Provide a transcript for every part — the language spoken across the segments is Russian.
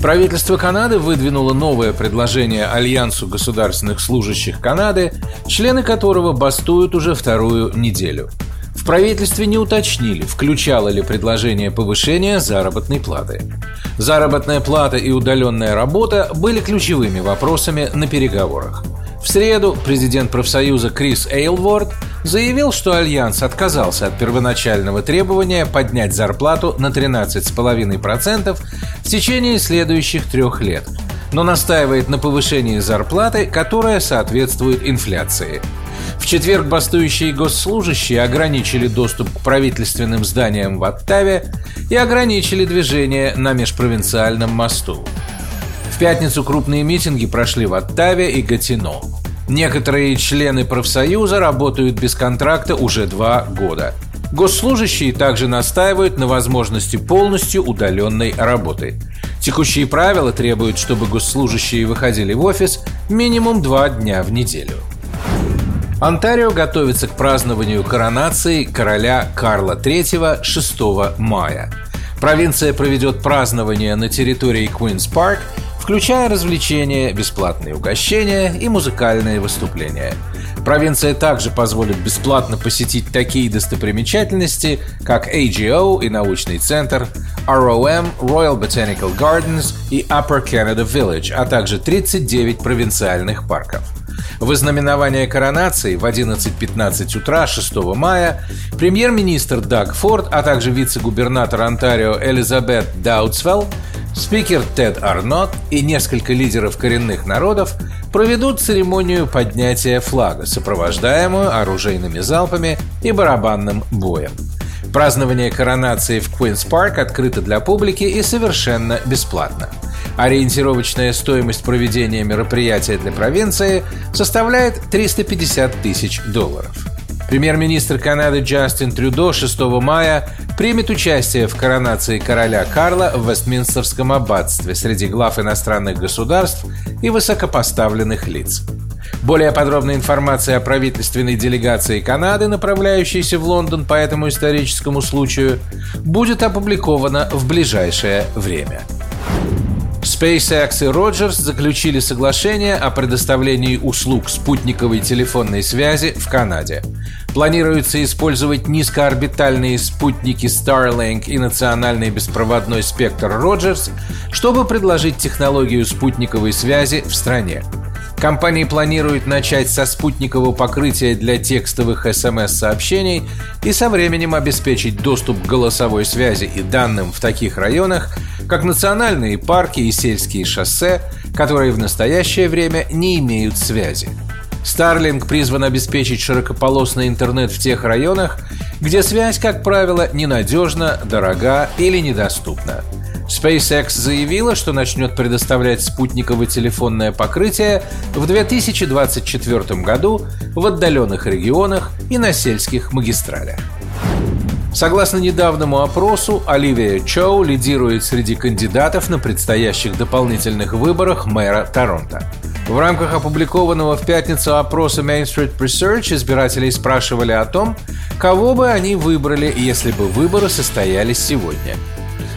Правительство Канады выдвинуло новое предложение Альянсу государственных служащих Канады, члены которого бастуют уже вторую неделю. В правительстве не уточнили, включало ли предложение повышения заработной платы. Заработная плата и удаленная работа были ключевыми вопросами на переговорах. В среду президент профсоюза Крис Эйлворд заявил, что Альянс отказался от первоначального требования поднять зарплату на 13,5% в течение следующих трех лет, но настаивает на повышении зарплаты, которая соответствует инфляции. В четверг бастующие госслужащие ограничили доступ к правительственным зданиям в Оттаве и ограничили движение на межпровинциальном мосту. В пятницу крупные митинги прошли в Оттаве и Гатино. Некоторые члены профсоюза работают без контракта уже два года. Госслужащие также настаивают на возможности полностью удаленной работы. Текущие правила требуют, чтобы госслужащие выходили в офис минимум два дня в неделю. Онтарио готовится к празднованию коронации короля Карла III 6 мая. Провинция проведет празднование на территории Куинс Парк включая развлечения, бесплатные угощения и музыкальные выступления. Провинция также позволит бесплатно посетить такие достопримечательности, как AGO и научный центр, ROM, Royal Botanical Gardens и Upper Canada Village, а также 39 провинциальных парков. В ознаменование коронации в 11.15 утра 6 мая премьер-министр Даг Форд, а также вице-губернатор Онтарио Элизабет Даутсвелл Спикер Тед Арнот и несколько лидеров коренных народов проведут церемонию поднятия флага, сопровождаемую оружейными залпами и барабанным боем. Празднование коронации в Куинс Парк открыто для публики и совершенно бесплатно. Ориентировочная стоимость проведения мероприятия для провинции составляет 350 тысяч долларов. Премьер-министр Канады Джастин Трюдо 6 мая примет участие в коронации короля Карла в Вестминстерском аббатстве среди глав иностранных государств и высокопоставленных лиц. Более подробная информация о правительственной делегации Канады, направляющейся в Лондон по этому историческому случаю, будет опубликована в ближайшее время. SpaceX и Rogers заключили соглашение о предоставлении услуг спутниковой телефонной связи в Канаде. Планируется использовать низкоорбитальные спутники Starlink и национальный беспроводной спектр Rogers, чтобы предложить технологию спутниковой связи в стране. Компания планирует начать со спутникового покрытия для текстовых смс-сообщений и со временем обеспечить доступ к голосовой связи и данным в таких районах, как национальные парки и сельские шоссе, которые в настоящее время не имеют связи. Starlink призван обеспечить широкополосный интернет в тех районах, где связь, как правило, ненадежна, дорога или недоступна. SpaceX заявила, что начнет предоставлять спутниковое телефонное покрытие в 2024 году в отдаленных регионах и на сельских магистралях. Согласно недавнему опросу, Оливия Чоу лидирует среди кандидатов на предстоящих дополнительных выборах мэра Торонто. В рамках опубликованного в пятницу опроса Main Street Research избирателей спрашивали о том, кого бы они выбрали, если бы выборы состоялись сегодня.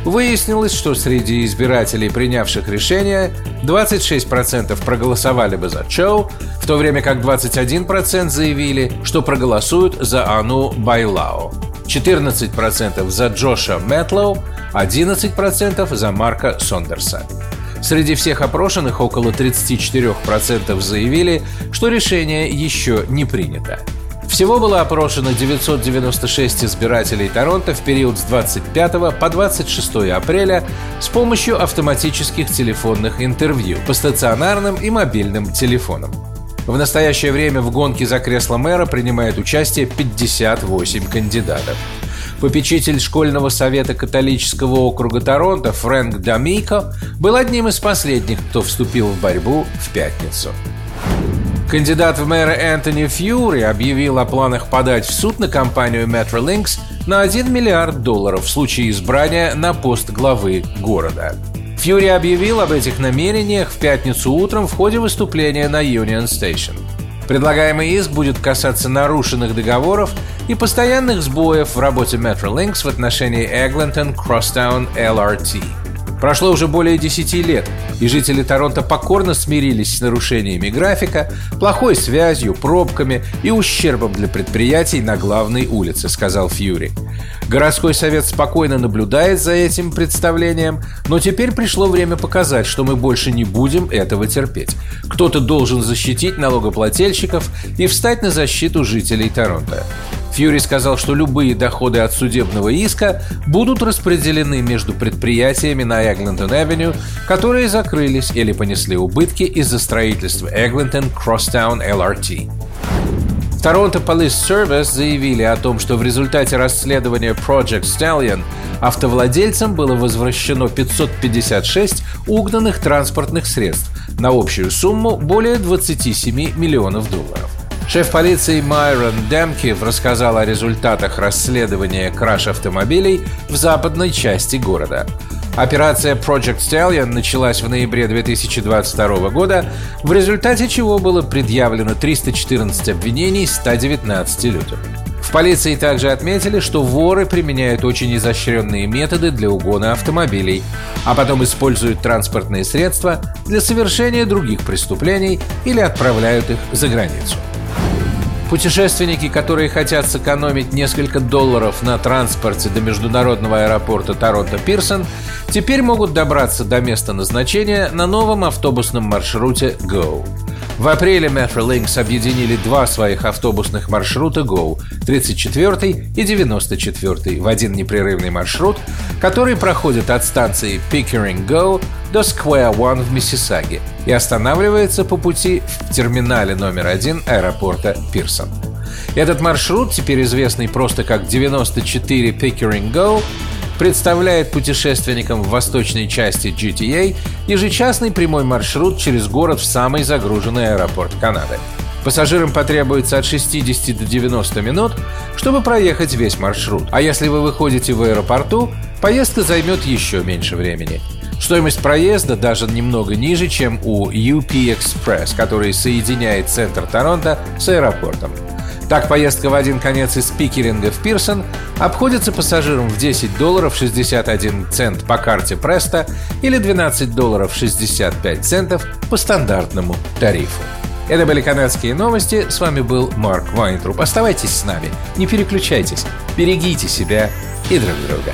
Выяснилось, что среди избирателей, принявших решение, 26% проголосовали бы за Чоу, в то время как 21% заявили, что проголосуют за Ану Байлао, 14% за Джоша Мэтлоу, 11% за Марка Сондерса. Среди всех опрошенных около 34% заявили, что решение еще не принято. Всего было опрошено 996 избирателей Торонто в период с 25 по 26 апреля с помощью автоматических телефонных интервью по стационарным и мобильным телефонам. В настоящее время в гонке за кресло мэра принимает участие 58 кандидатов. Попечитель школьного совета католического округа Торонто Фрэнк Дамико был одним из последних, кто вступил в борьбу в пятницу. Кандидат в мэра Энтони Фьюри объявил о планах подать в суд на компанию Metrolinx на 1 миллиард долларов в случае избрания на пост главы города. Фьюри объявил об этих намерениях в пятницу утром в ходе выступления на Union Station. Предлагаемый иск будет касаться нарушенных договоров и постоянных сбоев в работе Metrolinx в отношении Eglinton Crosstown LRT. Прошло уже более 10 лет, и жители Торонто покорно смирились с нарушениями графика, плохой связью, пробками и ущербом для предприятий на главной улице, сказал Фьюри. Городской совет спокойно наблюдает за этим представлением, но теперь пришло время показать, что мы больше не будем этого терпеть. Кто-то должен защитить налогоплательщиков и встать на защиту жителей Торонто. Фьюри сказал, что любые доходы от судебного иска будут распределены между предприятиями на Эглинтон-авеню, которые закрылись или понесли убытки из-за строительства Crosstown LRT. В Торонто Police Service заявили о том, что в результате расследования Project Stallion автовладельцам было возвращено 556 угнанных транспортных средств на общую сумму более 27 миллионов долларов. Шеф полиции Майрон Демкив рассказал о результатах расследования краш автомобилей в западной части города. Операция Project Stallion началась в ноябре 2022 года, в результате чего было предъявлено 314 обвинений 119 людям. В полиции также отметили, что воры применяют очень изощренные методы для угона автомобилей, а потом используют транспортные средства для совершения других преступлений или отправляют их за границу. Путешественники, которые хотят сэкономить несколько долларов на транспорте до международного аэропорта Торонто-Пирсон, теперь могут добраться до места назначения на новом автобусном маршруте GO. В апреле Metrolinx объединили два своих автобусных маршрута GO – 34 и 94 в один непрерывный маршрут, который проходит от станции Pickering GO до Square One в Миссисаге и останавливается по пути в терминале номер один аэропорта Пирсон. Этот маршрут, теперь известный просто как 94 Pickering Go, представляет путешественникам в восточной части GTA ежечасный прямой маршрут через город в самый загруженный аэропорт Канады. Пассажирам потребуется от 60 до 90 минут, чтобы проехать весь маршрут. А если вы выходите в аэропорту, поездка займет еще меньше времени. Стоимость проезда даже немного ниже, чем у UP Express, который соединяет центр Торонто с аэропортом. Так, поездка в один конец из Пикеринга в Пирсон обходится пассажирам в 10 долларов 61 цент по карте Преста или 12 долларов 65 центов по стандартному тарифу. Это были канадские новости. С вами был Марк Вайнтруп. Оставайтесь с нами, не переключайтесь, берегите себя и друг друга.